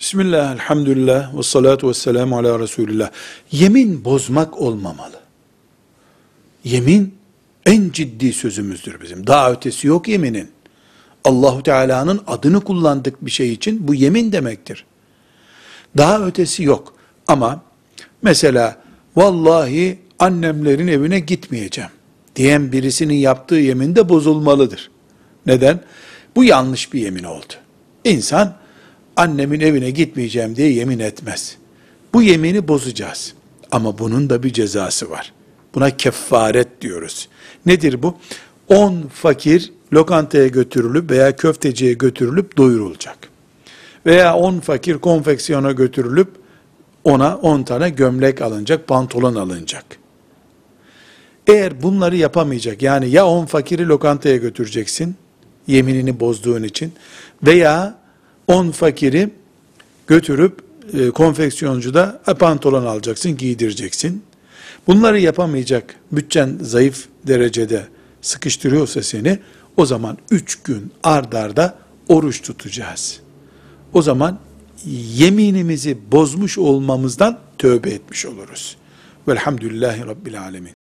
Bismillah, elhamdülillah, ve salatu ve selamu ala Resulillah. Yemin bozmak olmamalı. Yemin en ciddi sözümüzdür bizim. Daha ötesi yok yeminin. Allahu Teala'nın adını kullandık bir şey için bu yemin demektir. Daha ötesi yok. Ama mesela vallahi annemlerin evine gitmeyeceğim diyen birisinin yaptığı yemin de bozulmalıdır. Neden? Bu yanlış bir yemin oldu. İnsan annemin evine gitmeyeceğim diye yemin etmez. Bu yemini bozacağız. Ama bunun da bir cezası var. Buna kefaret diyoruz. Nedir bu? 10 fakir lokantaya götürülüp veya köfteciye götürülüp doyurulacak. Veya 10 fakir konfeksiyona götürülüp ona 10 tane gömlek alınacak, pantolon alınacak. Eğer bunları yapamayacak, yani ya 10 fakiri lokantaya götüreceksin, yeminini bozduğun için, veya 10 fakiri götürüp e, konfeksiyoncuda e, pantolon alacaksın, giydireceksin. Bunları yapamayacak, bütçen zayıf derecede sıkıştırıyorsa seni, o zaman 3 gün ardarda oruç tutacağız. O zaman yeminimizi bozmuş olmamızdan tövbe etmiş oluruz. Velhamdülillahi Rabbil Alemin.